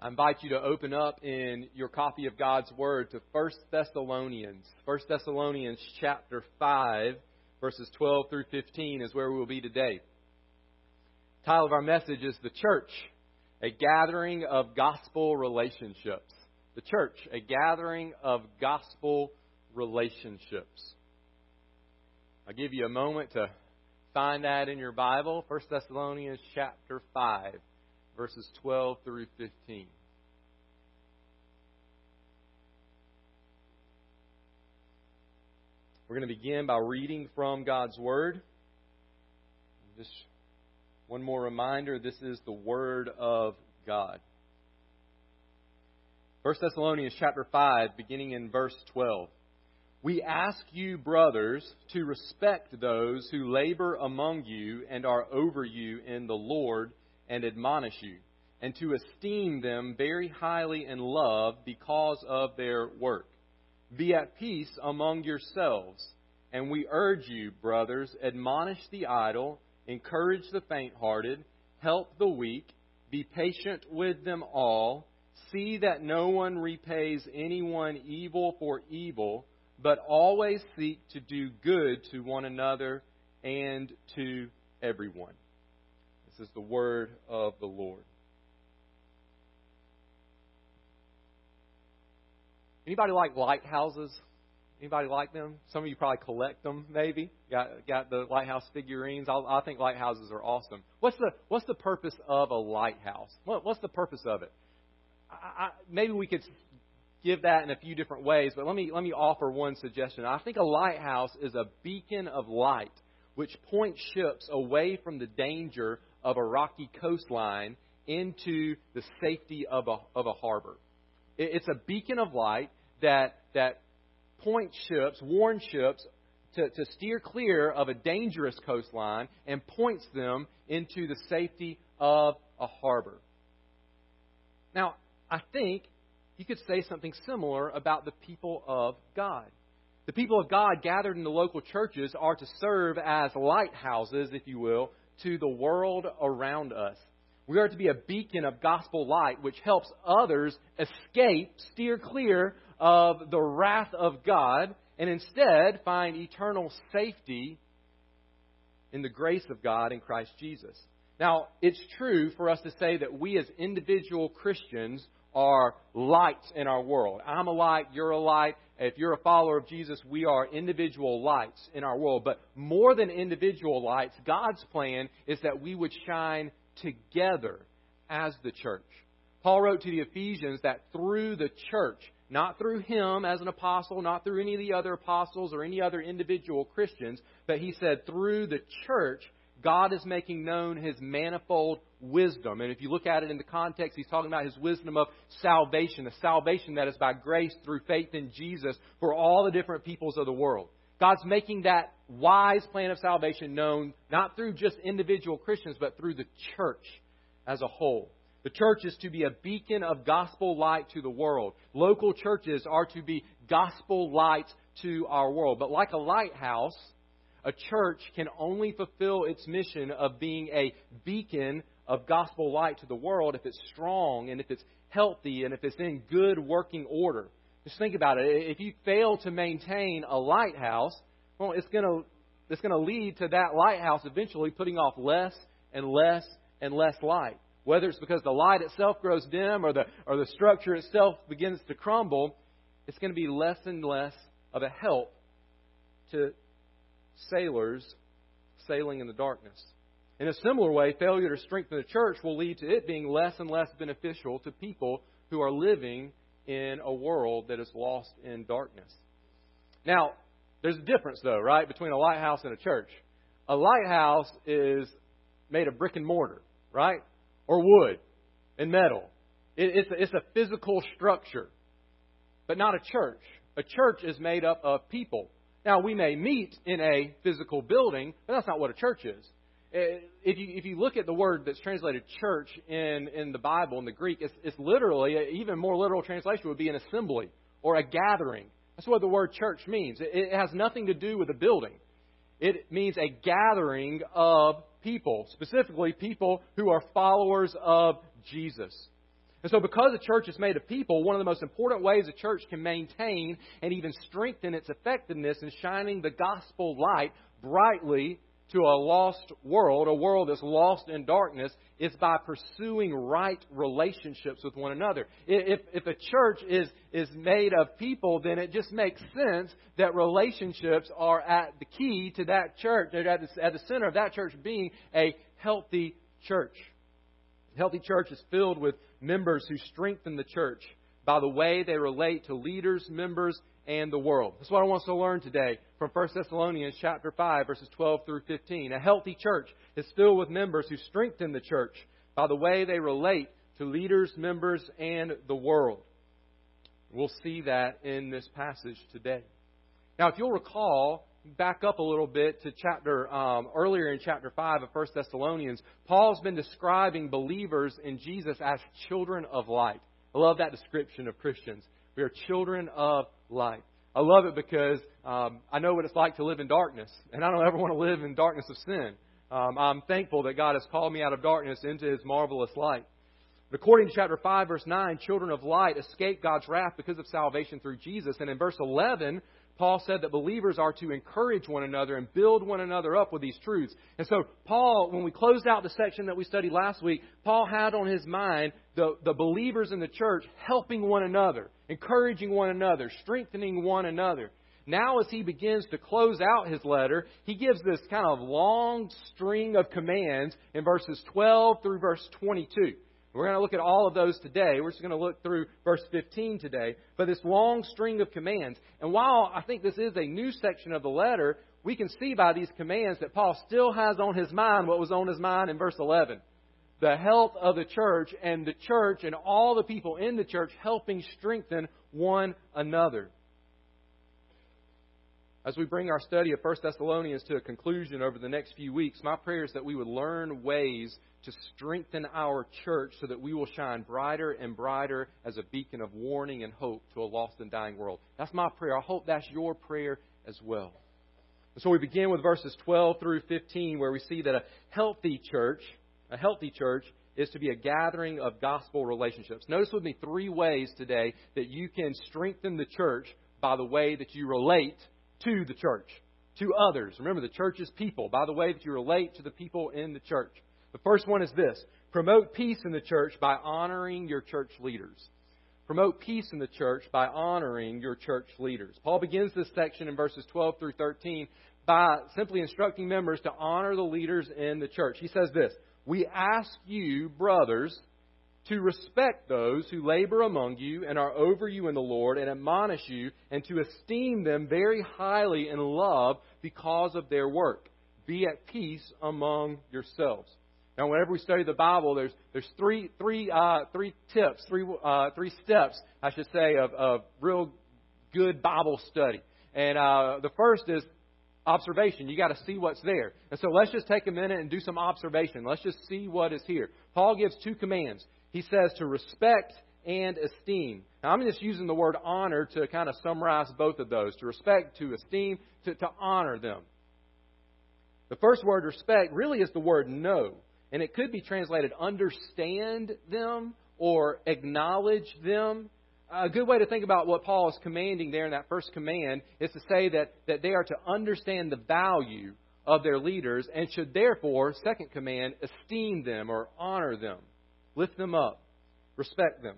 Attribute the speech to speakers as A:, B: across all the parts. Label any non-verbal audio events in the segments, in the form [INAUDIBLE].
A: I invite you to open up in your copy of God's Word to 1 Thessalonians. 1 Thessalonians chapter 5, verses 12 through 15 is where we will be today. The title of our message is The Church, a gathering of gospel relationships. The church, a gathering of gospel relationships. I'll give you a moment to find that in your Bible. 1 Thessalonians chapter 5 verses 12 through 15. We're going to begin by reading from God's Word. Just one more reminder this is the Word of God. 1 Thessalonians chapter 5, beginning in verse 12. We ask you, brothers, to respect those who labor among you and are over you in the Lord and admonish you, and to esteem them very highly in love because of their work. Be at peace among yourselves. And we urge you, brothers, admonish the idle, encourage the faint hearted, help the weak, be patient with them all. See that no one repays anyone evil for evil, but always seek to do good to one another and to everyone. Is the word of the Lord. Anybody like lighthouses? Anybody like them? Some of you probably collect them, maybe. Got got the lighthouse figurines. I, I think lighthouses are awesome. What's the What's the purpose of a lighthouse? What, what's the purpose of it? I, I, maybe we could give that in a few different ways, but let me let me offer one suggestion. I think a lighthouse is a beacon of light which points ships away from the danger of a rocky coastline into the safety of a, of a harbor. It's a beacon of light that, that points ships, warns ships to, to steer clear of a dangerous coastline and points them into the safety of a harbor. Now, I think you could say something similar about the people of God. The people of God gathered in the local churches are to serve as lighthouses, if you will, to the world around us. We are to be a beacon of gospel light which helps others escape, steer clear of the wrath of God, and instead find eternal safety in the grace of God in Christ Jesus. Now, it's true for us to say that we as individual Christians are lights in our world. I'm a light, you're a light. If you're a follower of Jesus, we are individual lights in our world. But more than individual lights, God's plan is that we would shine together as the church. Paul wrote to the Ephesians that through the church, not through him as an apostle, not through any of the other apostles or any other individual Christians, but he said through the church, God is making known his manifold wisdom. And if you look at it in the context, he's talking about his wisdom of salvation, a salvation that is by grace through faith in Jesus for all the different peoples of the world. God's making that wise plan of salvation known not through just individual Christians, but through the church as a whole. The church is to be a beacon of gospel light to the world. Local churches are to be gospel lights to our world. But like a lighthouse, a church can only fulfill its mission of being a beacon of gospel light to the world if it's strong and if it's healthy and if it's in good working order. Just think about it. If you fail to maintain a lighthouse, well, it's going to it's going to lead to that lighthouse eventually putting off less and less and less light. Whether it's because the light itself grows dim or the or the structure itself begins to crumble, it's going to be less and less of a help to sailors sailing in the darkness. In a similar way, failure to strengthen the church will lead to it being less and less beneficial to people who are living in a world that is lost in darkness. Now, there's a difference, though, right, between a lighthouse and a church. A lighthouse is made of brick and mortar, right, or wood and metal. it's, a, it's a physical structure, but not a church. A church is made up of people. Now, we may meet in a physical building, but that's not what a church is. Uh, if you, if you look at the word that's translated church in, in the Bible, in the Greek, it's, it's literally, even more literal translation would be an assembly or a gathering. That's what the word church means. It, it has nothing to do with a building. It means a gathering of people, specifically people who are followers of Jesus. And so, because a church is made of people, one of the most important ways a church can maintain and even strengthen its effectiveness in shining the gospel light brightly to a lost world, a world that's lost in darkness, is by pursuing right relationships with one another. If, if a church is, is made of people, then it just makes sense that relationships are at the key to that church, at the, at the center of that church being a healthy church. A healthy church is filled with members who strengthen the church by the way they relate to leaders, members, and the world. That's what I want us to learn today from 1 Thessalonians chapter 5 verses 12 through 15. A healthy church is filled with members who strengthen the church by the way they relate to leaders, members, and the world. We'll see that in this passage today. Now, if you'll recall, back up a little bit to chapter um, earlier in chapter 5 of 1 Thessalonians, Paul's been describing believers in Jesus as children of light. I love that description of Christians. We are children of light. I love it because um, I know what it's like to live in darkness, and I don't ever want to live in darkness of sin. Um, I'm thankful that God has called me out of darkness into His marvelous light. According to chapter 5, verse 9, children of light escape God's wrath because of salvation through Jesus. And in verse 11, Paul said that believers are to encourage one another and build one another up with these truths. And so, Paul, when we closed out the section that we studied last week, Paul had on his mind the, the believers in the church helping one another, encouraging one another, strengthening one another. Now, as he begins to close out his letter, he gives this kind of long string of commands in verses 12 through verse 22. We're going to look at all of those today. We're just going to look through verse 15 today. But this long string of commands. And while I think this is a new section of the letter, we can see by these commands that Paul still has on his mind what was on his mind in verse 11 the health of the church and the church and all the people in the church helping strengthen one another. As we bring our study of 1 Thessalonians to a conclusion over the next few weeks, my prayer is that we would learn ways to strengthen our church so that we will shine brighter and brighter as a beacon of warning and hope to a lost and dying world. That's my prayer. I hope that's your prayer as well. And so we begin with verses 12 through 15 where we see that a healthy church, a healthy church is to be a gathering of gospel relationships. Notice with me three ways today that you can strengthen the church by the way that you relate to the church, to others. Remember, the church is people, by the way that you relate to the people in the church. The first one is this promote peace in the church by honoring your church leaders. Promote peace in the church by honoring your church leaders. Paul begins this section in verses 12 through 13 by simply instructing members to honor the leaders in the church. He says this We ask you, brothers, to respect those who labor among you and are over you in the Lord and admonish you, and to esteem them very highly in love because of their work. Be at peace among yourselves. Now, whenever we study the Bible, there's there's three three uh, three tips, three uh, three steps, I should say, of, of real good Bible study. And uh, the first is observation. You got to see what's there. And so let's just take a minute and do some observation. Let's just see what is here. Paul gives two commands he says to respect and esteem. Now, I'm just using the word honor to kind of summarize both of those to respect, to esteem, to, to honor them. The first word, respect, really is the word know. And it could be translated understand them or acknowledge them. A good way to think about what Paul is commanding there in that first command is to say that, that they are to understand the value of their leaders and should therefore, second command, esteem them or honor them. Lift them up. Respect them.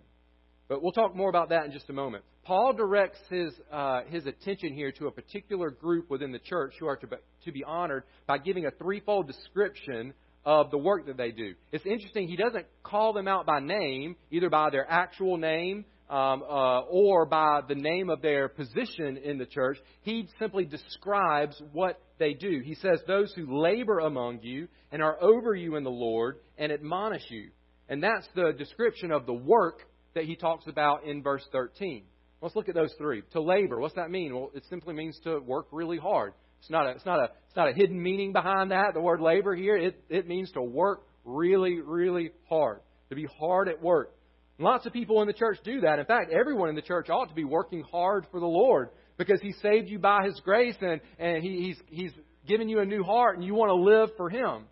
A: But we'll talk more about that in just a moment. Paul directs his, uh, his attention here to a particular group within the church who are to be, to be honored by giving a threefold description of the work that they do. It's interesting, he doesn't call them out by name, either by their actual name um, uh, or by the name of their position in the church. He simply describes what they do. He says, Those who labor among you and are over you in the Lord and admonish you. And that's the description of the work that he talks about in verse 13. Let's look at those three. To labor, what's that mean? Well, it simply means to work really hard. It's not a, it's not a, it's not a hidden meaning behind that, the word labor here. It, it means to work really, really hard. To be hard at work. lots of people in the church do that. In fact, everyone in the church ought to be working hard for the Lord because He saved you by His grace and, and he, He's, He's given you a new heart and you want to live for Him.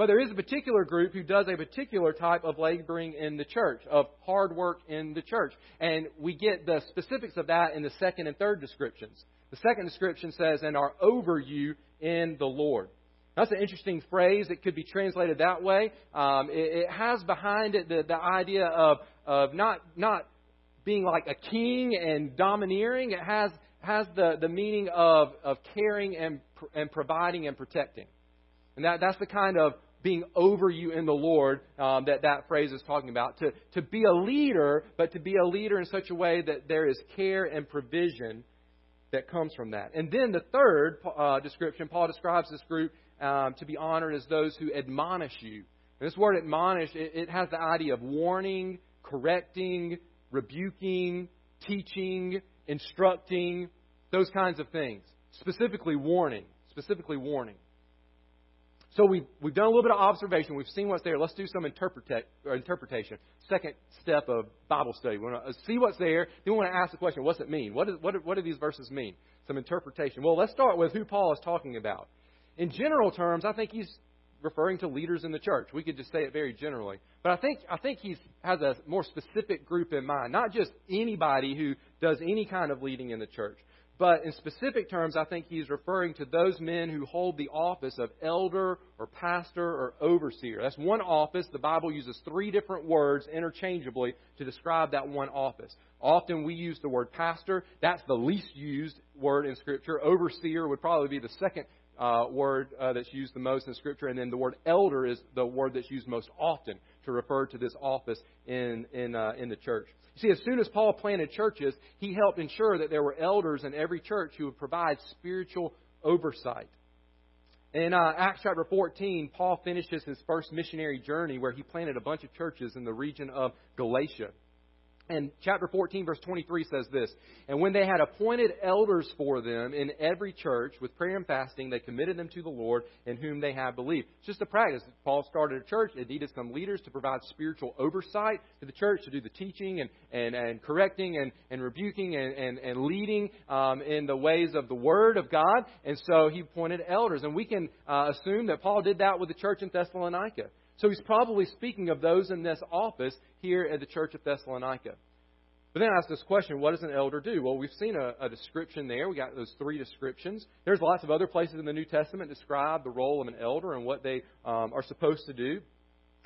A: But there is a particular group who does a particular type of laboring in the church, of hard work in the church. And we get the specifics of that in the second and third descriptions. The second description says, and are over you in the Lord. That's an interesting phrase. It could be translated that way. Um, it, it, has behind it the, the idea of, of not, not being like a king and domineering. It has, has the, the meaning of, of caring and, and providing and protecting. And that, that's the kind of being over you in the Lord um, that that phrase is talking about. To, to be a leader, but to be a leader in such a way that there is care and provision that comes from that. And then the third uh, description, Paul describes this group um, to be honored as those who admonish you. And this word admonish, it, it has the idea of warning, correcting, rebuking, teaching, instructing, those kinds of things. Specifically warning. Specifically warning. So we've, we've done a little bit of observation. We've seen what's there. Let's do some uh, interpretation. Second step of Bible study. We want to uh, see what's there. Then we want to ask the question, what's it mean? What, is, what, what do these verses mean? Some interpretation. Well, let's start with who Paul is talking about. In general terms, I think he's referring to leaders in the church. We could just say it very generally. But I think I think he has a more specific group in mind, not just anybody who does any kind of leading in the church. But in specific terms, I think he's referring to those men who hold the office of elder or pastor or overseer. That's one office. The Bible uses three different words interchangeably to describe that one office. Often we use the word pastor. That's the least used word in Scripture. Overseer would probably be the second uh, word uh, that's used the most in Scripture, and then the word elder is the word that's used most often to refer to this office in in uh, in the church. You see, as soon as Paul planted churches, he helped ensure that there were elders in every church who would provide spiritual oversight. In uh, Acts chapter 14, Paul finishes his first missionary journey where he planted a bunch of churches in the region of Galatia. And chapter 14, verse 23 says this And when they had appointed elders for them in every church with prayer and fasting, they committed them to the Lord in whom they have believed. It's just a practice. Paul started a church. It needed some leaders to provide spiritual oversight to the church, to do the teaching and, and, and correcting and, and rebuking and, and, and leading um, in the ways of the Word of God. And so he appointed elders. And we can uh, assume that Paul did that with the church in Thessalonica. So he's probably speaking of those in this office here at the church of Thessalonica. But then I ask this question what does an elder do? Well, we've seen a, a, description there. We got those three descriptions. There's lots of other places in the New Testament describe the role of an elder and what they um, are supposed to do.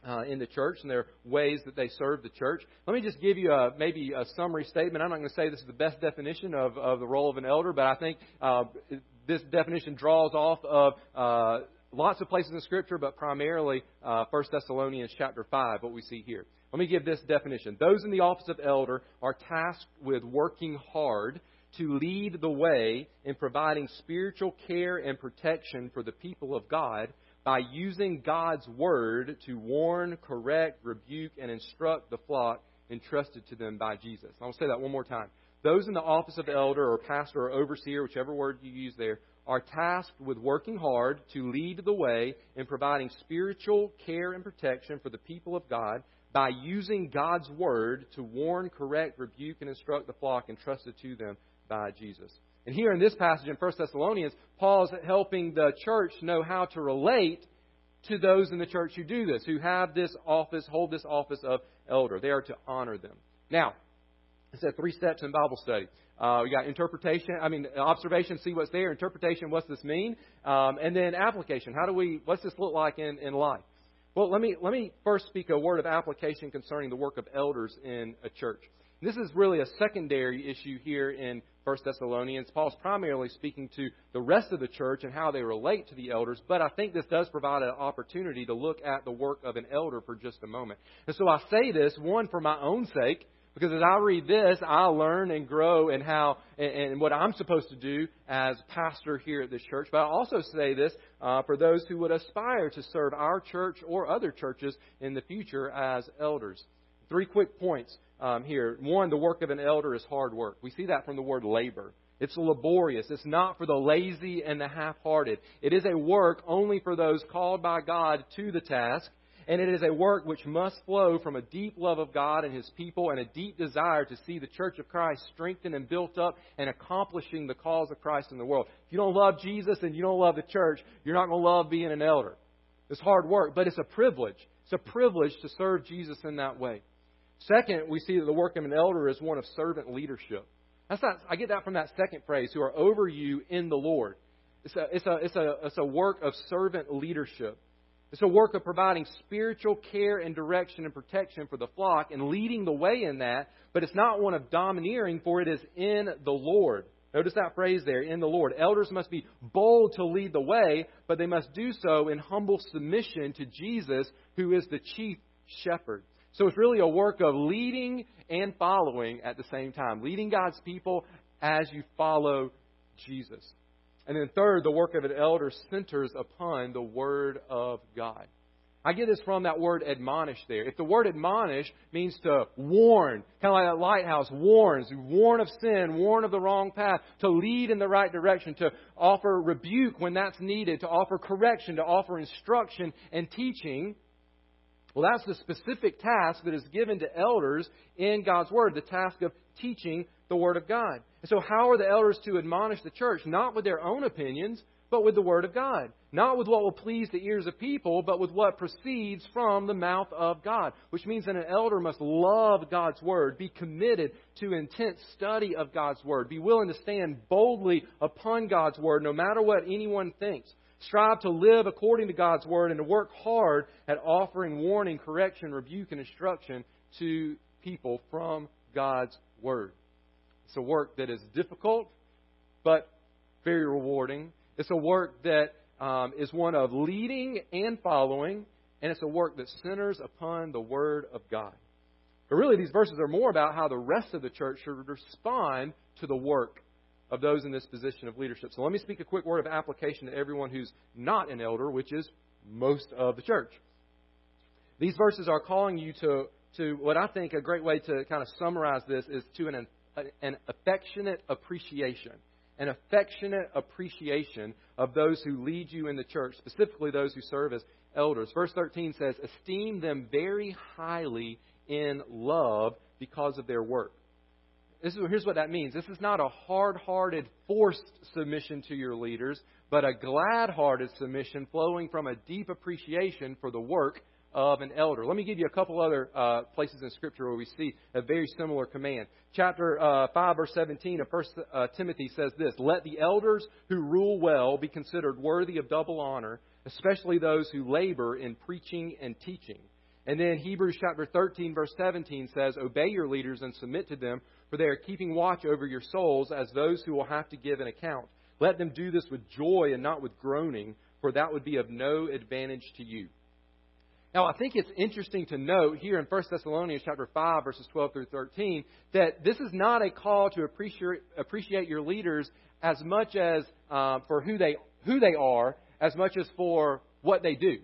A: Uh, in the church and their ways that they serve the church. Let me just give you a, maybe a summary statement. I'm not going to say this is the best definition of, of the role of an elder, but I think uh, this definition draws off of uh, lots of places in Scripture, but primarily uh, 1 Thessalonians chapter 5, what we see here. Let me give this definition. Those in the office of elder are tasked with working hard to lead the way in providing spiritual care and protection for the people of God by using God's word to warn, correct, rebuke, and instruct the flock entrusted to them by Jesus. I'll say that one more time. Those in the office of elder or pastor or overseer, whichever word you use there, are tasked with working hard to lead the way in providing spiritual care and protection for the people of God by using God's word to warn, correct, rebuke, and instruct the flock entrusted to them by Jesus. And here in this passage in 1 Thessalonians, Paul is helping the church know how to relate to those in the church who do this, who have this office, hold this office of elder. They are to honor them. Now, I said three steps in Bible study. Uh, we got interpretation, I mean, observation, see what's there. Interpretation, what's this mean? Um, and then application. How do we, what's this look like in, in life? Well, let me, let me first speak a word of application concerning the work of elders in a church. This is really a secondary issue here in 1 Thessalonians. Paul's primarily speaking to the rest of the church and how they relate to the elders, but I think this does provide an opportunity to look at the work of an elder for just a moment. And so I say this, one, for my own sake, because as I read this, I learn and grow in how and what I'm supposed to do as pastor here at this church. But I also say this uh, for those who would aspire to serve our church or other churches in the future as elders. Three quick points um, here. One, the work of an elder is hard work. We see that from the word labor. It's laborious. It's not for the lazy and the half hearted. It is a work only for those called by God to the task and it is a work which must flow from a deep love of God and His people and a deep desire to see the church of Christ strengthened and built up and accomplishing the cause of Christ in the world. If you don't love Jesus and you don't love the church, you're not going to love being an elder. It's hard work, but it's a privilege. It's a privilege to serve Jesus in that way. Second, we see that the work of an elder is one of servant leadership. That's not, I get that from that second phrase, who are over you in the Lord. It's a, it's a, it's a, it's a work of servant leadership. It's a work of providing spiritual care and direction and protection for the flock and leading the way in that, but it's not one of domineering, for it is in the Lord. Notice that phrase there, in the Lord. Elders must be bold to lead the way, but they must do so in humble submission to Jesus, who is the chief shepherd. So it's really a work of leading and following at the same time. Leading God's people as you follow Jesus. And then third, the work of an elder centers upon the Word of God. I get this from that word admonish there. If the word admonish means to warn, kind of like a lighthouse warns, warn of sin, warn of the wrong path, to lead in the right direction, to offer rebuke when that's needed, to offer correction, to offer instruction and teaching, well, that's the specific task that is given to elders in God's Word, the task of teaching the Word of God. And so, how are the elders to admonish the church? Not with their own opinions, but with the Word of God. Not with what will please the ears of people, but with what proceeds from the mouth of God. Which means that an elder must love God's Word, be committed to intense study of God's Word, be willing to stand boldly upon God's Word no matter what anyone thinks. Strive to live according to God's Word and to work hard at offering warning, correction, rebuke, and instruction to people from God's Word. It's a work that is difficult, but very rewarding. It's a work that um, is one of leading and following, and it's a work that centers upon the Word of God. But really, these verses are more about how the rest of the church should respond to the work of those in this position of leadership. So let me speak a quick word of application to everyone who's not an elder, which is most of the church. These verses are calling you to, to what I think a great way to kind of summarize this is to an, an affectionate appreciation an affectionate appreciation of those who lead you in the church, specifically those who serve as elders. Verse 13 says, Esteem them very highly in love because of their work. This is, here's what that means. This is not a hard hearted, forced submission to your leaders, but a glad hearted submission flowing from a deep appreciation for the work of an elder. Let me give you a couple other uh, places in Scripture where we see a very similar command. Chapter uh, 5, verse 17 of 1 uh, Timothy says this Let the elders who rule well be considered worthy of double honor, especially those who labor in preaching and teaching. And then Hebrews chapter 13, verse 17 says, Obey your leaders and submit to them, for they are keeping watch over your souls as those who will have to give an account. Let them do this with joy and not with groaning, for that would be of no advantage to you. Now, I think it's interesting to note here in 1 Thessalonians chapter 5, verses 12 through 13, that this is not a call to appreciate, appreciate your leaders as much as uh, for who they, who they are, as much as for what they do.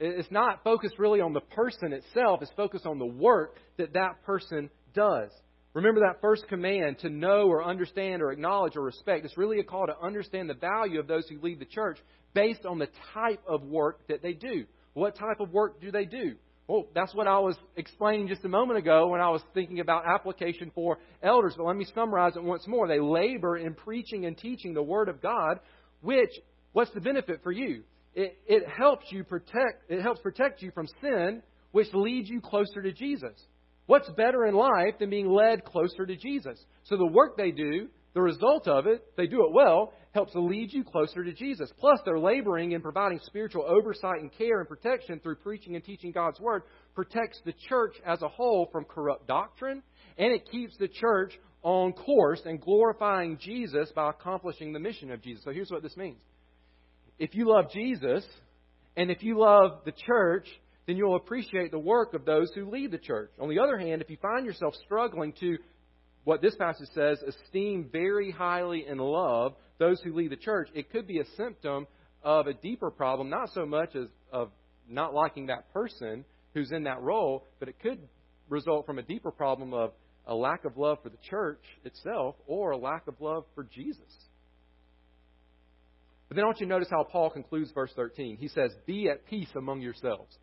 A: It's not focused really on the person itself, it's focused on the work that that person does. Remember that first command to know or understand or acknowledge or respect. It's really a call to understand the value of those who lead the church based on the type of work that they do. What type of work do they do? Well, that's what I was explaining just a moment ago when I was thinking about application for elders. But let me summarize it once more. They labor in preaching and teaching the Word of God, which, what's the benefit for you? It, it helps you protect, it helps protect you from sin, which leads you closer to Jesus. What's better in life than being led closer to Jesus? So the work they do, the result of it, they do it well, helps lead you closer to Jesus. Plus, they're laboring in providing spiritual oversight and care and protection through preaching and teaching God's Word, protects the church as a whole from corrupt doctrine, and it keeps the church on course and glorifying Jesus by accomplishing the mission of Jesus. So here's what this means. If you love Jesus, and if you love the church, then you'll appreciate the work of those who lead the church. On the other hand, if you find yourself struggling to what this passage says, esteem very highly in love those who lead the church, it could be a symptom of a deeper problem, not so much as of not liking that person who's in that role, but it could result from a deeper problem of a lack of love for the church itself or a lack of love for Jesus. But then I want you to notice how Paul concludes verse 13. He says, Be at peace among yourselves.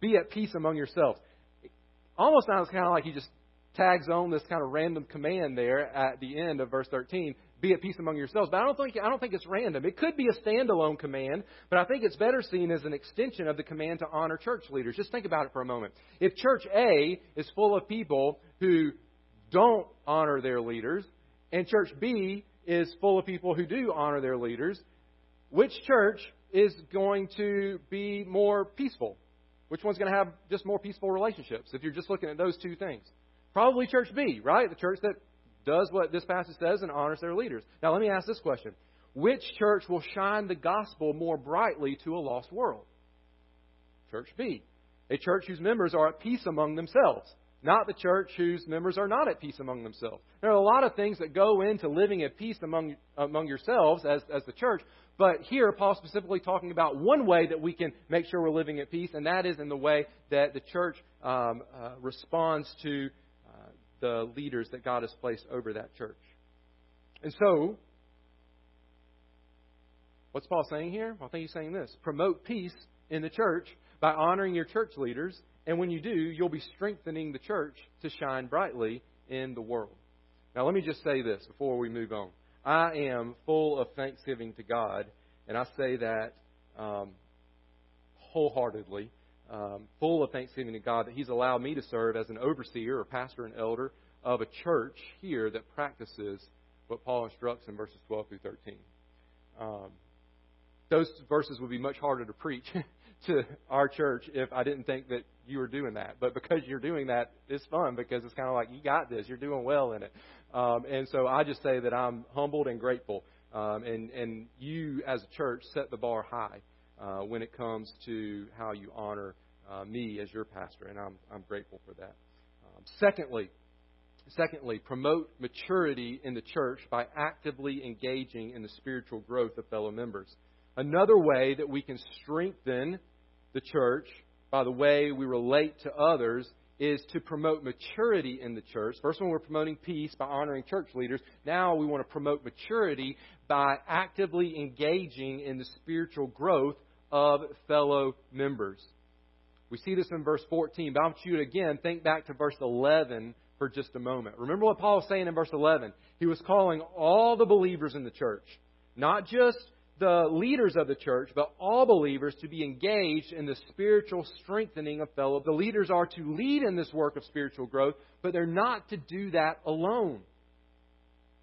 A: Be at peace among yourselves. It almost sounds kind of like he just tags on this kind of random command there at the end of verse 13 be at peace among yourselves. But I don't think I don't think it's random. It could be a standalone command, but I think it's better seen as an extension of the command to honor church leaders. Just think about it for a moment. If church A is full of people who don't honor their leaders, and church B is full of people who do honor their leaders, which church is going to be more peaceful? Which one's going to have just more peaceful relationships if you're just looking at those two things? Probably church B, right? The church that does what this passage says and honors their leaders. Now, let me ask this question Which church will shine the gospel more brightly to a lost world? Church B. A church whose members are at peace among themselves, not the church whose members are not at peace among themselves. There are a lot of things that go into living at peace among, among yourselves as, as the church, but here Paul's specifically talking about one way that we can make sure we're living at peace, and that is in the way that the church um, uh, responds to the leaders that God has placed over that church. And so, what's Paul saying here? Well, I think he's saying this promote peace in the church by honoring your church leaders, and when you do, you'll be strengthening the church to shine brightly in the world. Now, let me just say this before we move on. I am full of thanksgiving to God, and I say that um, wholeheartedly um, full of thanksgiving to God that He's allowed me to serve as an overseer or pastor and elder of a church here that practices what Paul instructs in verses 12 through 13. Um, those verses would be much harder to preach [LAUGHS] to our church if I didn't think that you were doing that. But because you're doing that, it's fun because it's kind of like you got this, you're doing well in it. Um, and so I just say that I'm humbled and grateful. Um, and, and you, as a church, set the bar high uh, when it comes to how you honor uh, me as your pastor, and I'm, I'm grateful for that. Um, secondly, secondly, promote maturity in the church by actively engaging in the spiritual growth of fellow members. Another way that we can strengthen the church by the way we relate to others is to promote maturity in the church. First one, we're promoting peace by honoring church leaders. Now we want to promote maturity by actively engaging in the spiritual growth of fellow members. We see this in verse 14, but I want you to again think back to verse 11 for just a moment. Remember what Paul was saying in verse 11? He was calling all the believers in the church, not just the leaders of the church, but all believers to be engaged in the spiritual strengthening of fellow. The leaders are to lead in this work of spiritual growth, but they're not to do that alone.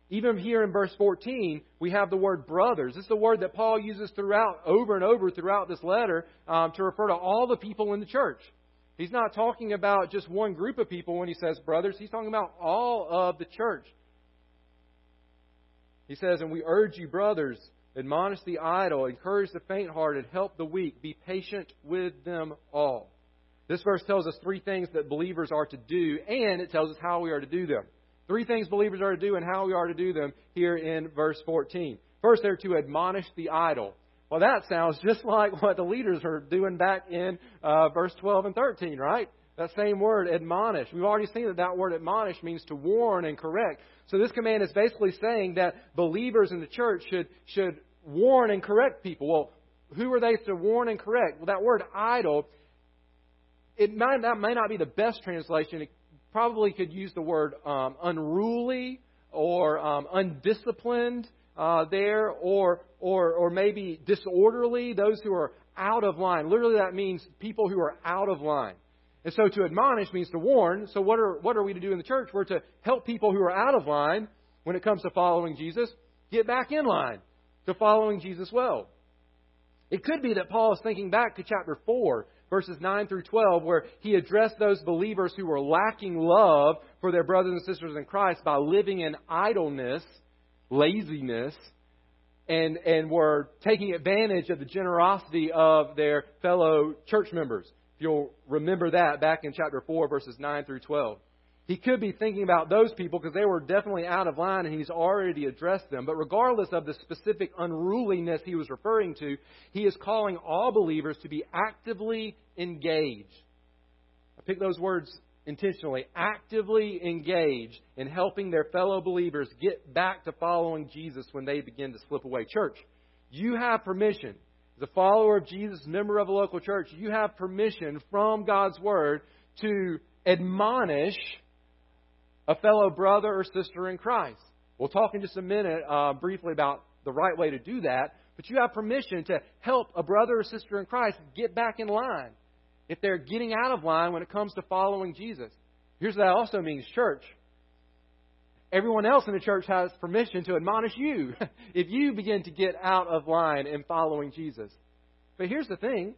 A: Even here in verse 14, we have the word brothers. This is a word that Paul uses throughout, over and over throughout this letter, um, to refer to all the people in the church. He's not talking about just one group of people when he says brothers. He's talking about all of the church. He says, And we urge you, brothers, admonish the idle, encourage the faint hearted, help the weak, be patient with them all. This verse tells us three things that believers are to do, and it tells us how we are to do them. Three things believers are to do and how we are to do them here in verse 14. First, they're to admonish the idle. Well, that sounds just [LAUGHS] like what the leaders are doing back in uh, verse 12 and 13, right? That same word, admonish. We've already seen that that word admonish means to warn and correct. So this command is basically saying that believers in the church should, should warn and correct people. Well, who are they to warn and correct? Well, that word idle, it might, that may not be the best translation probably could use the word um, unruly or um, undisciplined uh, there, or, or, or maybe disorderly, those who are out of line. Literally, that means people who are out of line. And so to admonish means to warn. So what are, what are we to do in the church? We're to help people who are out of line when it comes to following Jesus get back in line to following Jesus well. It could be that Paul is thinking back to chapter 4 verses 9 through 12, where he addressed those believers who were lacking love for their brothers and sisters in Christ by living in idleness, laziness, and, and were taking advantage of the generosity of their fellow church members. If you'll remember that back in chapter 4, verses 9 through 12. He could be thinking about those people because they were definitely out of line and he's already addressed them. But regardless of the specific unruliness he was referring to, he is calling all believers to be actively engaged. I pick those words intentionally. Actively engaged in helping their fellow believers get back to following Jesus when they begin to slip away. Church, you have permission. As a follower of Jesus, member of a local church, you have permission from God's Word to admonish a fellow brother or sister in Christ. We'll talk in just a minute uh, briefly about the right way to do that, but you have permission to help a brother or sister in Christ get back in line if they're getting out of line when it comes to following Jesus. Here's what that also means church. Everyone else in the church has permission to admonish you [LAUGHS] if you begin to get out of line in following Jesus. But here's the thing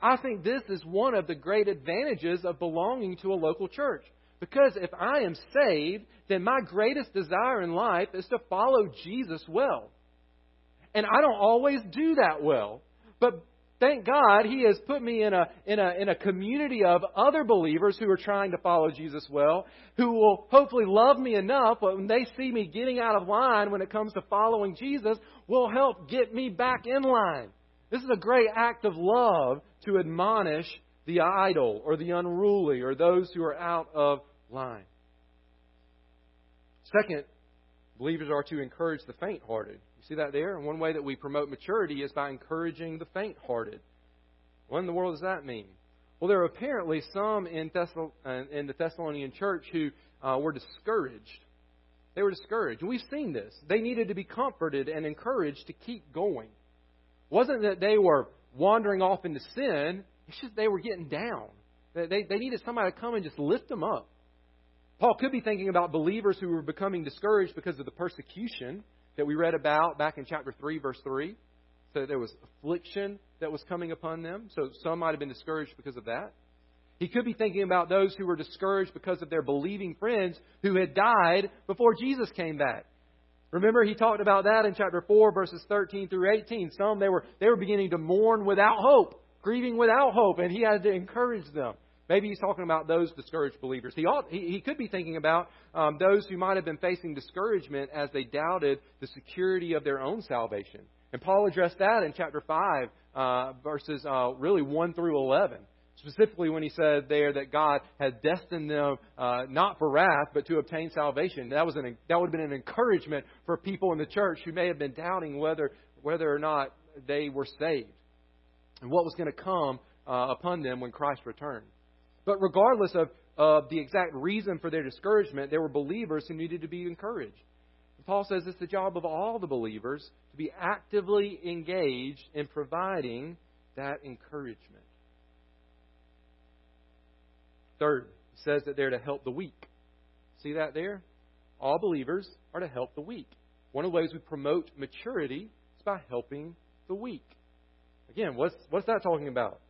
A: I think this is one of the great advantages of belonging to a local church. Because if I am saved, then my greatest desire in life is to follow Jesus well. And I don't always do that well. But thank God He has put me in a, in a, in a community of other believers who are trying to follow Jesus well, who will hopefully love me enough, when they see me getting out of line when it comes to following Jesus, will help get me back in line. This is a great act of love to admonish the idle or the unruly or those who are out of line. Second, believers are to encourage the faint hearted. You see that there? And one way that we promote maturity is by encouraging the faint hearted. What in the world does that mean? Well, there are apparently some in, Thessal- uh, in the Thessalonian church who uh, were discouraged. They were discouraged. We've seen this. They needed to be comforted and encouraged to keep going. It wasn't that they were wandering off into sin, it's just they were getting down. They, they needed somebody to come and just lift them up. Paul could be thinking about believers who were becoming discouraged because of the persecution that we read about back in chapter 3, verse 3. So there was affliction that was coming upon them. So some might have been discouraged because of that. He could be thinking about those who were discouraged because of their believing friends who had died before Jesus came back. Remember, he talked about that in chapter 4, verses 13 through 18. Some, they were, they were beginning to mourn without hope, grieving without hope, and he had to encourage them. Maybe he's talking about those discouraged believers. He, ought, he, he could be thinking about um, those who might have been facing discouragement as they doubted the security of their own salvation. And Paul addressed that in chapter 5, uh, verses uh, really 1 through 11. Specifically, when he said there that God had destined them uh, not for wrath, but to obtain salvation. That, was an, that would have been an encouragement for people in the church who may have been doubting whether, whether or not they were saved and what was going to come uh, upon them when Christ returned. But regardless of, of the exact reason for their discouragement, there were believers who needed to be encouraged. Paul says it's the job of all the believers to be actively engaged in providing that encouragement. Third, he says that they're to help the weak. See that there? All believers are to help the weak. One of the ways we promote maturity is by helping the weak. Again, what's, what's that talking about?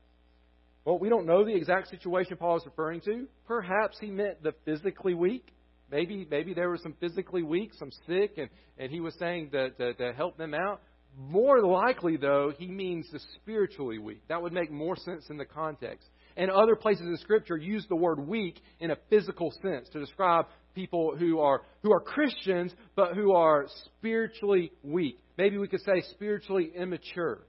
A: Well, we don't know the exact situation Paul is referring to. Perhaps he meant the physically weak. Maybe maybe there were some physically weak, some sick, and, and he was saying to, to, to help them out. More likely, though, he means the spiritually weak. That would make more sense in the context. And other places in Scripture use the word weak in a physical sense to describe people who are who are Christians but who are spiritually weak. Maybe we could say spiritually immature.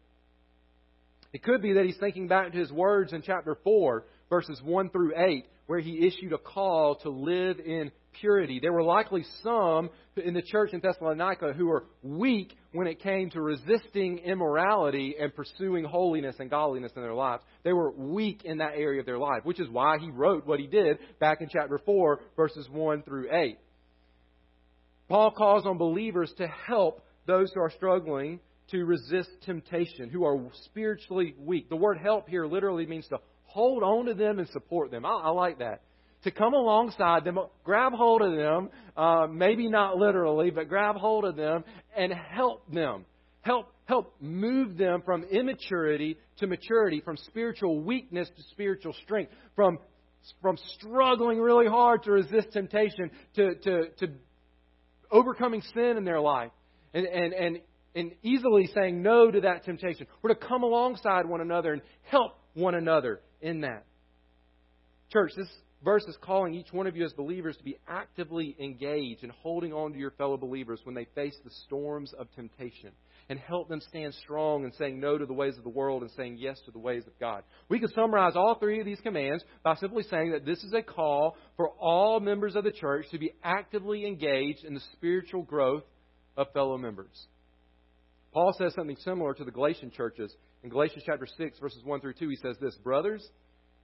A: It could be that he's thinking back to his words in chapter 4, verses 1 through 8, where he issued a call to live in purity. There were likely some in the church in Thessalonica who were weak when it came to resisting immorality and pursuing holiness and godliness in their lives. They were weak in that area of their life, which is why he wrote what he did back in chapter 4, verses 1 through 8. Paul calls on believers to help those who are struggling to resist temptation, who are spiritually weak. The word help here literally means to hold on to them and support them. I, I like that. To come alongside them, grab hold of them, uh, maybe not literally, but grab hold of them and help them. Help, help move them from immaturity to maturity, from spiritual weakness to spiritual strength, from, from struggling really hard to resist temptation to, to, to overcoming sin in their life and, and, and and easily saying no to that temptation. We're to come alongside one another and help one another in that. Church, this verse is calling each one of you as believers to be actively engaged in holding on to your fellow believers when they face the storms of temptation and help them stand strong in saying no to the ways of the world and saying yes to the ways of God. We could summarize all three of these commands by simply saying that this is a call for all members of the church to be actively engaged in the spiritual growth of fellow members. Paul says something similar to the Galatian churches. In Galatians chapter 6, verses 1 through 2, he says this Brothers,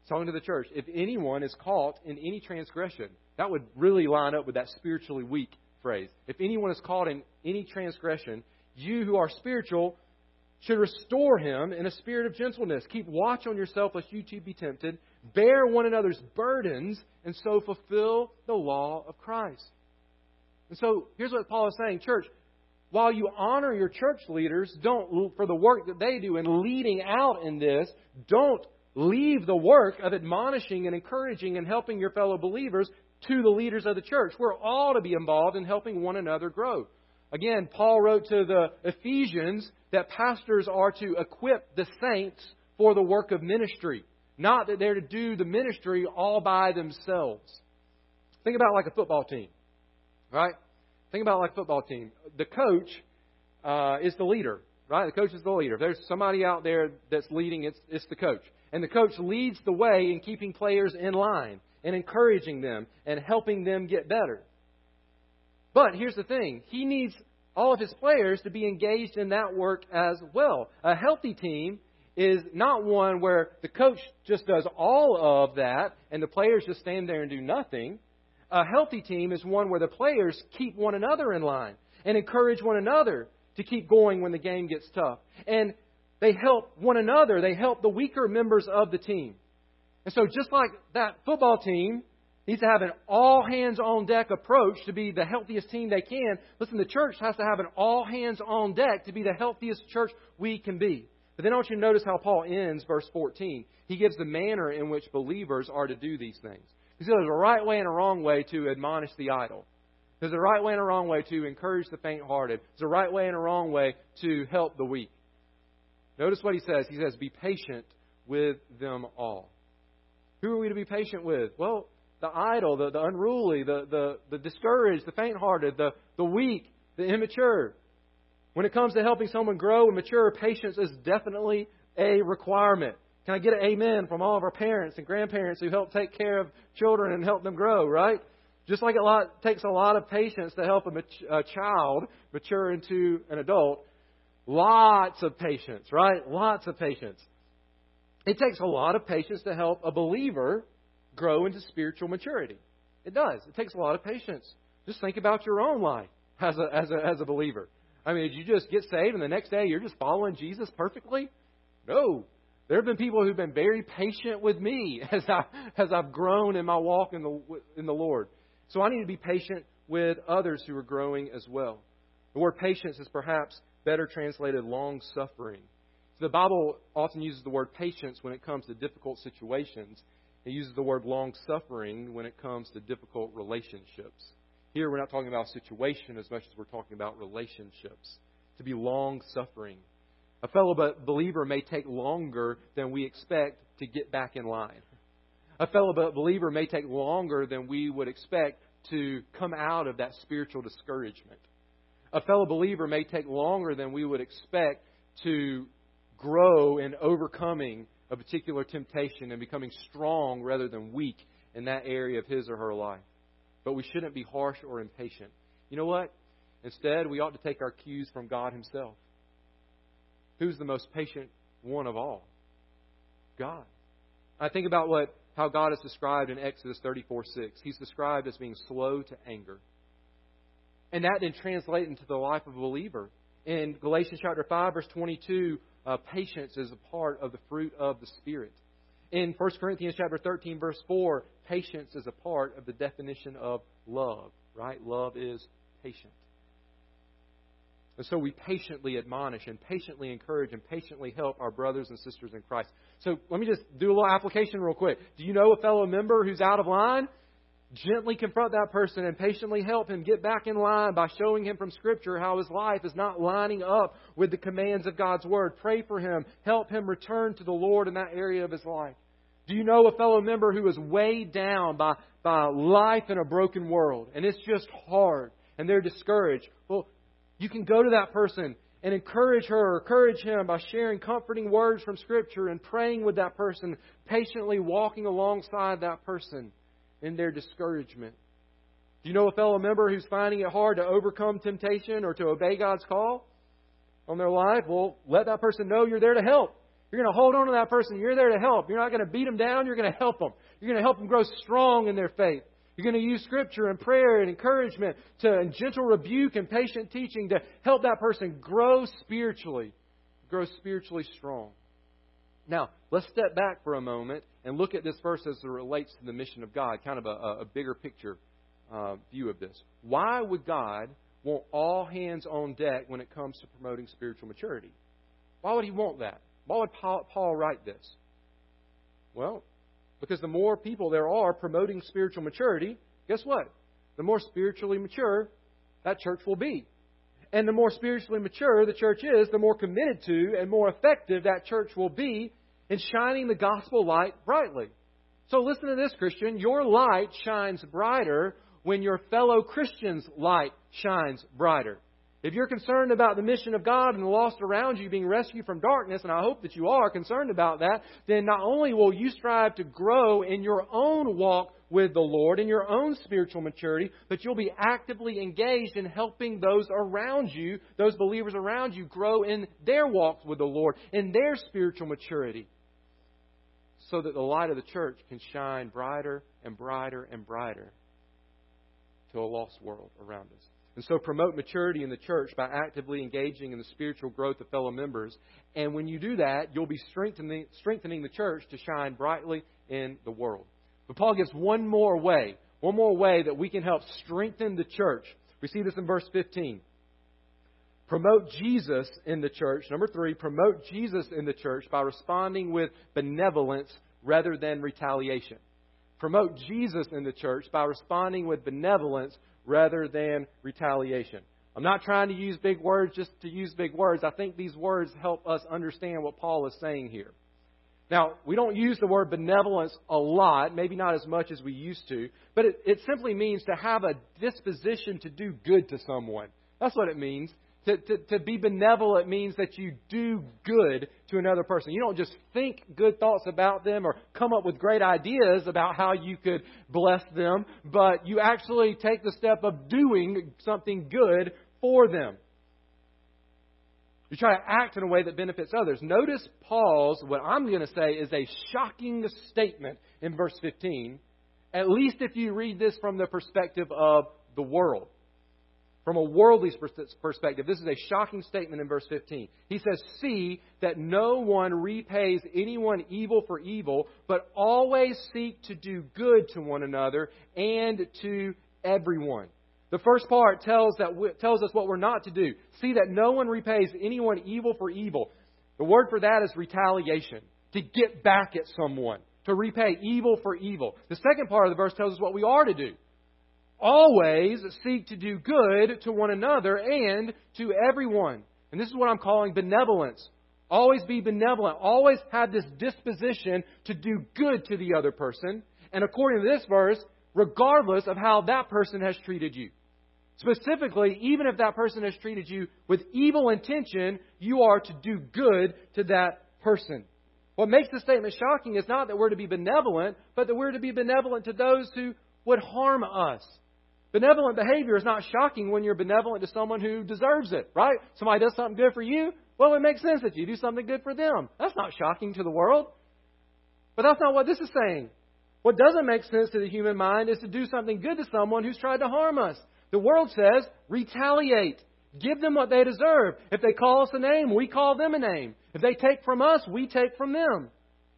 A: talking to the church, if anyone is caught in any transgression, that would really line up with that spiritually weak phrase. If anyone is caught in any transgression, you who are spiritual should restore him in a spirit of gentleness. Keep watch on yourself lest you too be tempted. Bear one another's burdens and so fulfill the law of Christ. And so here's what Paul is saying, church. While you honor your church leaders, don't for the work that they do in leading out in this, don't leave the work of admonishing and encouraging and helping your fellow believers to the leaders of the church. We're all to be involved in helping one another grow. Again, Paul wrote to the Ephesians that pastors are to equip the saints for the work of ministry, not that they're to do the ministry all by themselves. Think about like a football team, right? Think about like a football team. The coach uh, is the leader, right? The coach is the leader. If there's somebody out there that's leading, it's, it's the coach. And the coach leads the way in keeping players in line and encouraging them and helping them get better. But here's the thing he needs all of his players to be engaged in that work as well. A healthy team is not one where the coach just does all of that and the players just stand there and do nothing. A healthy team is one where the players keep one another in line and encourage one another to keep going when the game gets tough. And they help one another, they help the weaker members of the team. And so, just like that football team needs to have an all hands on deck approach to be the healthiest team they can, listen, the church has to have an all hands on deck to be the healthiest church we can be. But then I want you to notice how Paul ends verse 14. He gives the manner in which believers are to do these things. He says there's a right way and a wrong way to admonish the idle. There's a right way and a wrong way to encourage the faint hearted. There's a right way and a wrong way to help the weak. Notice what he says. He says, Be patient with them all. Who are we to be patient with? Well, the idle, the, the unruly, the, the, the discouraged, the faint hearted, the, the weak, the immature. When it comes to helping someone grow and mature, patience is definitely a requirement. Can I get an amen from all of our parents and grandparents who help take care of children and help them grow, right? Just like it takes a lot of patience to help a, mat- a child mature into an adult, lots of patience, right? Lots of patience. It takes a lot of patience to help a believer grow into spiritual maturity. It does. It takes a lot of patience. Just think about your own life as a, as a, as a believer. I mean, did you just get saved and the next day you're just following Jesus perfectly? No. There have been people who've been very patient with me [LAUGHS] as I as I've grown in my walk in the in the Lord. So I need to be patient with others who are growing as well. The word patience is perhaps better translated long suffering. So The Bible often uses the word patience when it comes to difficult situations. It uses the word long suffering when it comes to difficult relationships. Here, we're not talking about situation as much as we're talking about relationships. To be long suffering. A fellow believer may take longer than we expect to get back in line. A fellow believer may take longer than we would expect to come out of that spiritual discouragement. A fellow believer may take longer than we would expect to grow in overcoming a particular temptation and becoming strong rather than weak in that area of his or her life. But we shouldn't be harsh or impatient. You know what? Instead, we ought to take our cues from God Himself. Who's the most patient one of all? God. I think about what how God is described in Exodus 34 6. He's described as being slow to anger. And that then translates into the life of a believer. In Galatians chapter 5, verse 22, uh, patience is a part of the fruit of the Spirit. In 1 Corinthians chapter 13, verse 4, patience is a part of the definition of love, right? Love is patient. And so we patiently admonish and patiently encourage and patiently help our brothers and sisters in Christ. So let me just do a little application real quick. Do you know a fellow member who's out of line? gently confront that person and patiently help him get back in line by showing him from Scripture how his life is not lining up with the commands of God's Word. Pray for him. Help him return to the Lord in that area of his life. Do you know a fellow member who is weighed down by, by life in a broken world and it's just hard and they're discouraged? Well, you can go to that person and encourage her or encourage him by sharing comforting words from Scripture and praying with that person, patiently walking alongside that person in their discouragement. Do you know a fellow member who's finding it hard to overcome temptation or to obey God's call on their life? Well, let that person know you're there to help. You're going to hold on to that person. You're there to help. You're not going to beat them down. You're going to help them. You're going to help them grow strong in their faith. You're going to use scripture and prayer and encouragement to and gentle rebuke and patient teaching to help that person grow spiritually, grow spiritually strong. Now, let's step back for a moment and look at this verse as it relates to the mission of God, kind of a, a bigger picture uh, view of this. Why would God want all hands on deck when it comes to promoting spiritual maturity? Why would He want that? Why would Paul, Paul write this? Well, because the more people there are promoting spiritual maturity, guess what? The more spiritually mature that church will be. And the more spiritually mature the church is, the more committed to and more effective that church will be in shining the gospel light brightly. So listen to this, Christian. Your light shines brighter when your fellow Christian's light shines brighter. If you're concerned about the mission of God and the lost around you being rescued from darkness, and I hope that you are concerned about that, then not only will you strive to grow in your own walk with the Lord, in your own spiritual maturity, but you'll be actively engaged in helping those around you, those believers around you, grow in their walk with the Lord, in their spiritual maturity, so that the light of the church can shine brighter and brighter and brighter to a lost world around us. And so promote maturity in the church by actively engaging in the spiritual growth of fellow members. And when you do that, you'll be strengthening, strengthening the church to shine brightly in the world. But Paul gives one more way, one more way that we can help strengthen the church. We see this in verse 15. Promote Jesus in the church. Number three, promote Jesus in the church by responding with benevolence rather than retaliation. Promote Jesus in the church by responding with benevolence rather than retaliation. I'm not trying to use big words just to use big words. I think these words help us understand what Paul is saying here. Now, we don't use the word benevolence a lot, maybe not as much as we used to, but it, it simply means to have a disposition to do good to someone. That's what it means. To, to, to be benevolent means that you do good to another person. You don't just think good thoughts about them or come up with great ideas about how you could bless them, but you actually take the step of doing something good for them. You try to act in a way that benefits others. Notice Paul's, what I'm going to say is a shocking statement in verse 15, at least if you read this from the perspective of the world. From a worldly perspective, this is a shocking statement in verse 15. He says, See that no one repays anyone evil for evil, but always seek to do good to one another and to everyone. The first part tells, that, tells us what we're not to do. See that no one repays anyone evil for evil. The word for that is retaliation, to get back at someone, to repay evil for evil. The second part of the verse tells us what we are to do always seek to do good to one another and to everyone. And this is what I'm calling benevolence. Always be benevolent. Always have this disposition to do good to the other person. And according to this verse, regardless of how that person has treated you. Specifically, even if that person has treated you with evil intention, you are to do good to that person. What makes the statement shocking is not that we're to be benevolent, but that we're to be benevolent to those who would harm us. Benevolent behavior is not shocking when you're benevolent to someone who deserves it, right? Somebody does something good for you, well, it makes sense that you do something good for them. That's not shocking to the world. But that's not what this is saying. What doesn't make sense to the human mind is to do something good to someone who's tried to harm us. The world says, retaliate. Give them what they deserve. If they call us a name, we call them a name. If they take from us, we take from them.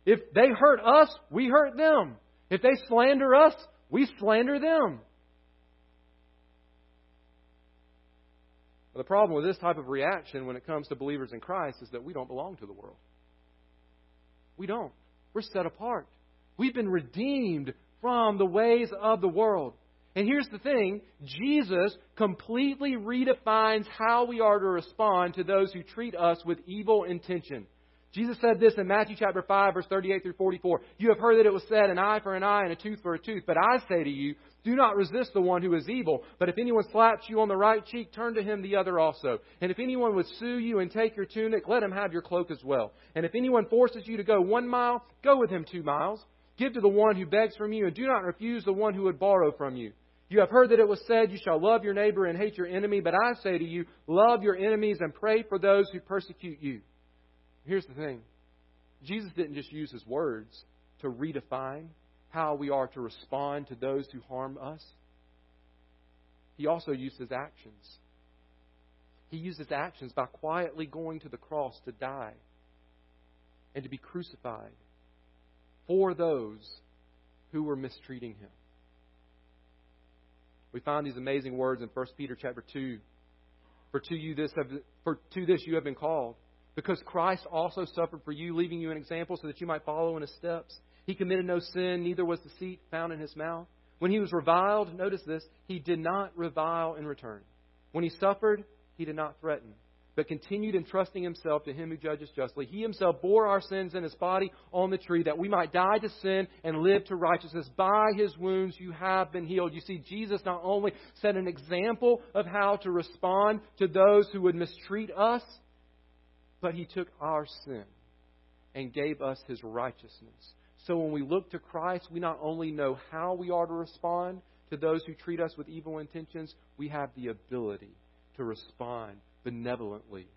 A: If they hurt us, we hurt them. If they slander us, we slander them. The problem with this type of reaction when it comes to believers in Christ is that we don't belong to the world. We don't. We're set apart. We've been redeemed from the ways of the world. And here's the thing Jesus completely redefines how we are to respond to those who treat us with evil intention. Jesus said this in Matthew chapter 5, verse 38 through 44. You have heard that it was said, an eye for an eye and a tooth for a tooth. But I say to you, do not resist the one who is evil. But if anyone slaps you on the right cheek, turn to him the other also. And if anyone would sue you and take your tunic, let him have your cloak as well. And if anyone forces you to go one mile, go with him two miles. Give to the one who begs from you, and do not refuse the one who would borrow from you. You have heard that it was said, You shall love your neighbor and hate your enemy. But I say to you, love your enemies and pray for those who persecute you. Here's the thing Jesus didn't just use his words to redefine how we are to respond to those who harm us, he also uses actions. He uses actions by quietly going to the cross to die and to be crucified for those who were mistreating him. We find these amazing words in 1 Peter chapter 2. For to you this have, for to this you have been called, because Christ also suffered for you, leaving you an example so that you might follow in his steps. He committed no sin, neither was deceit found in his mouth. When he was reviled, notice this, he did not revile in return. When he suffered, he did not threaten, but continued entrusting himself to him who judges justly. He himself bore our sins in his body on the tree, that we might die to sin and live to righteousness. By his wounds you have been healed. You see, Jesus not only set an example of how to respond to those who would mistreat us, but he took our sin and gave us his righteousness. So when we look to Christ, we not only know how we are to respond to those who treat us with evil intentions, we have the ability to respond benevolently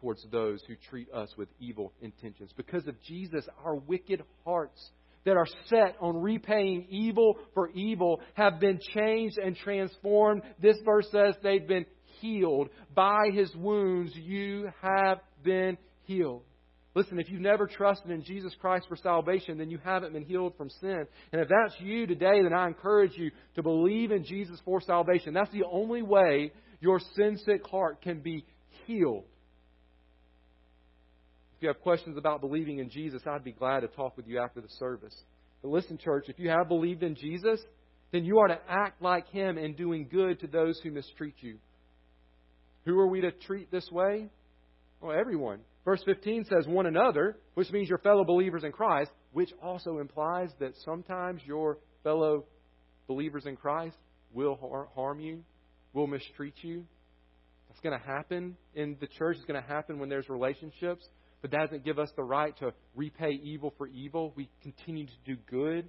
A: towards those who treat us with evil intentions. Because of Jesus, our wicked hearts that are set on repaying evil for evil have been changed and transformed. This verse says they've been healed. By his wounds, you have been healed. Listen, if you've never trusted in Jesus Christ for salvation, then you haven't been healed from sin. And if that's you today, then I encourage you to believe in Jesus for salvation. That's the only way your sin sick heart can be healed. If you have questions about believing in Jesus, I'd be glad to talk with you after the service. But listen, church, if you have believed in Jesus, then you are to act like Him in doing good to those who mistreat you. Who are we to treat this way? Well, everyone. Verse 15 says, one another, which means your fellow believers in Christ, which also implies that sometimes your fellow believers in Christ will harm you, will mistreat you. That's going to happen in the church. It's going to happen when there's relationships. But that doesn't give us the right to repay evil for evil. We continue to do good.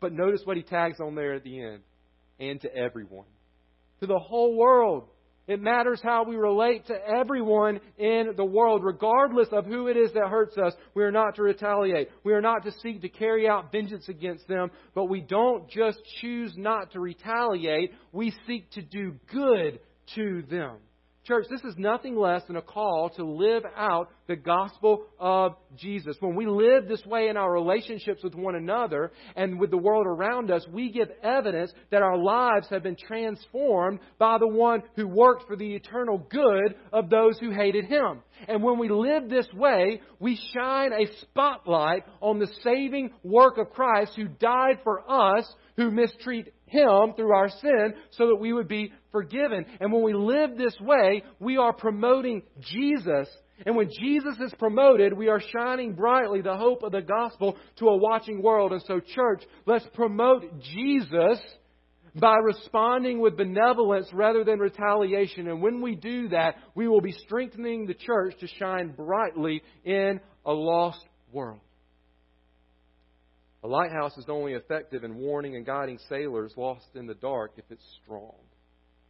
A: But notice what he tags on there at the end and to everyone, to the whole world. It matters how we relate to everyone in the world, regardless of who it is that hurts us. We are not to retaliate. We are not to seek to carry out vengeance against them, but we don't just choose not to retaliate. We seek to do good to them. Church, this is nothing less than a call to live out the gospel of Jesus. When we live this way in our relationships with one another and with the world around us, we give evidence that our lives have been transformed by the one who worked for the eternal good of those who hated him. And when we live this way, we shine a spotlight on the saving work of Christ who died for us who mistreat him through our sin so that we would be forgiven. And when we live this way, we are promoting Jesus. And when Jesus is promoted, we are shining brightly the hope of the gospel to a watching world. And so, church, let's promote Jesus by responding with benevolence rather than retaliation. And when we do that, we will be strengthening the church to shine brightly in a lost world. A lighthouse is only effective in warning and guiding sailors lost in the dark if it's strong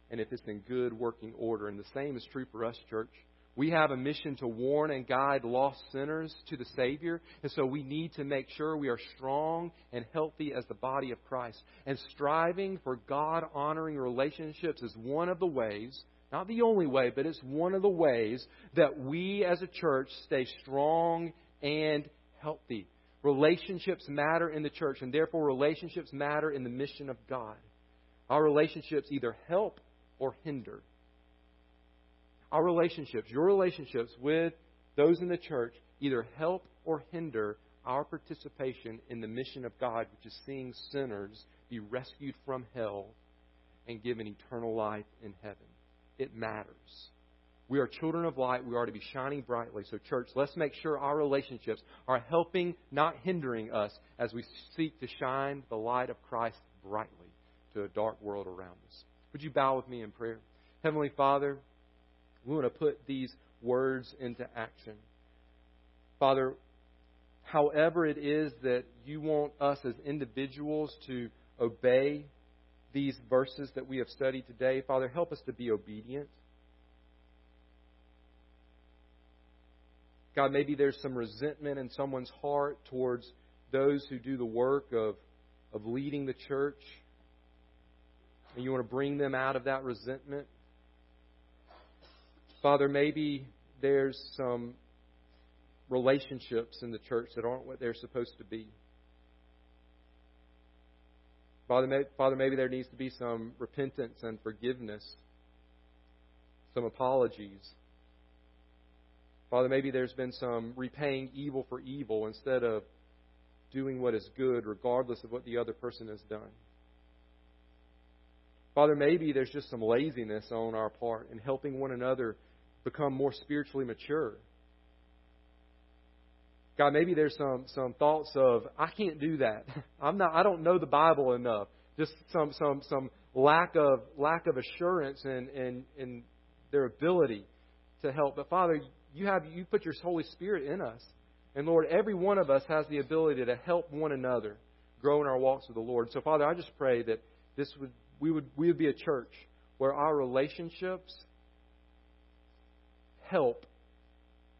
A: and if it's in good working order. And the same is true for us, church. We have a mission to warn and guide lost sinners to the Savior, and so we need to make sure we are strong and healthy as the body of Christ. And striving for God honoring relationships is one of the ways, not the only way, but it's one of the ways that we as a church stay strong and healthy. Relationships matter in the church, and therefore relationships matter in the mission of God. Our relationships either help or hinder. Our relationships, your relationships with those in the church, either help or hinder our participation in the mission of God, which is seeing sinners be rescued from hell and given eternal life in heaven. It matters. We are children of light. We are to be shining brightly. So, church, let's make sure our relationships are helping, not hindering us, as we seek to shine the light of Christ brightly to a dark world around us. Would you bow with me in prayer? Heavenly Father, we want to put these words into action. Father, however it is that you want us as individuals to obey these verses that we have studied today, Father, help us to be obedient. God, maybe there's some resentment in someone's heart towards those who do the work of of leading the church, and you want to bring them out of that resentment. Father, maybe there's some relationships in the church that aren't what they're supposed to be. Father, Father, maybe there needs to be some repentance and forgiveness, some apologies. Father, maybe there's been some repaying evil for evil instead of doing what is good, regardless of what the other person has done. Father, maybe there's just some laziness on our part in helping one another become more spiritually mature. God, maybe there's some some thoughts of I can't do that. [LAUGHS] I'm not. I don't know the Bible enough. Just some some some lack of lack of assurance and and and their ability to help. But Father, you have you put your Holy Spirit in us, and Lord, every one of us has the ability to help one another grow in our walks with the Lord. So Father, I just pray that this would we would we would be a church where our relationships help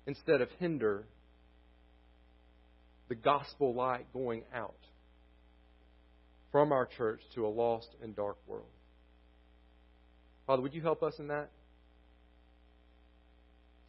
A: instead of hinder the gospel light going out from our church to a lost and dark world. Father, would you help us in that?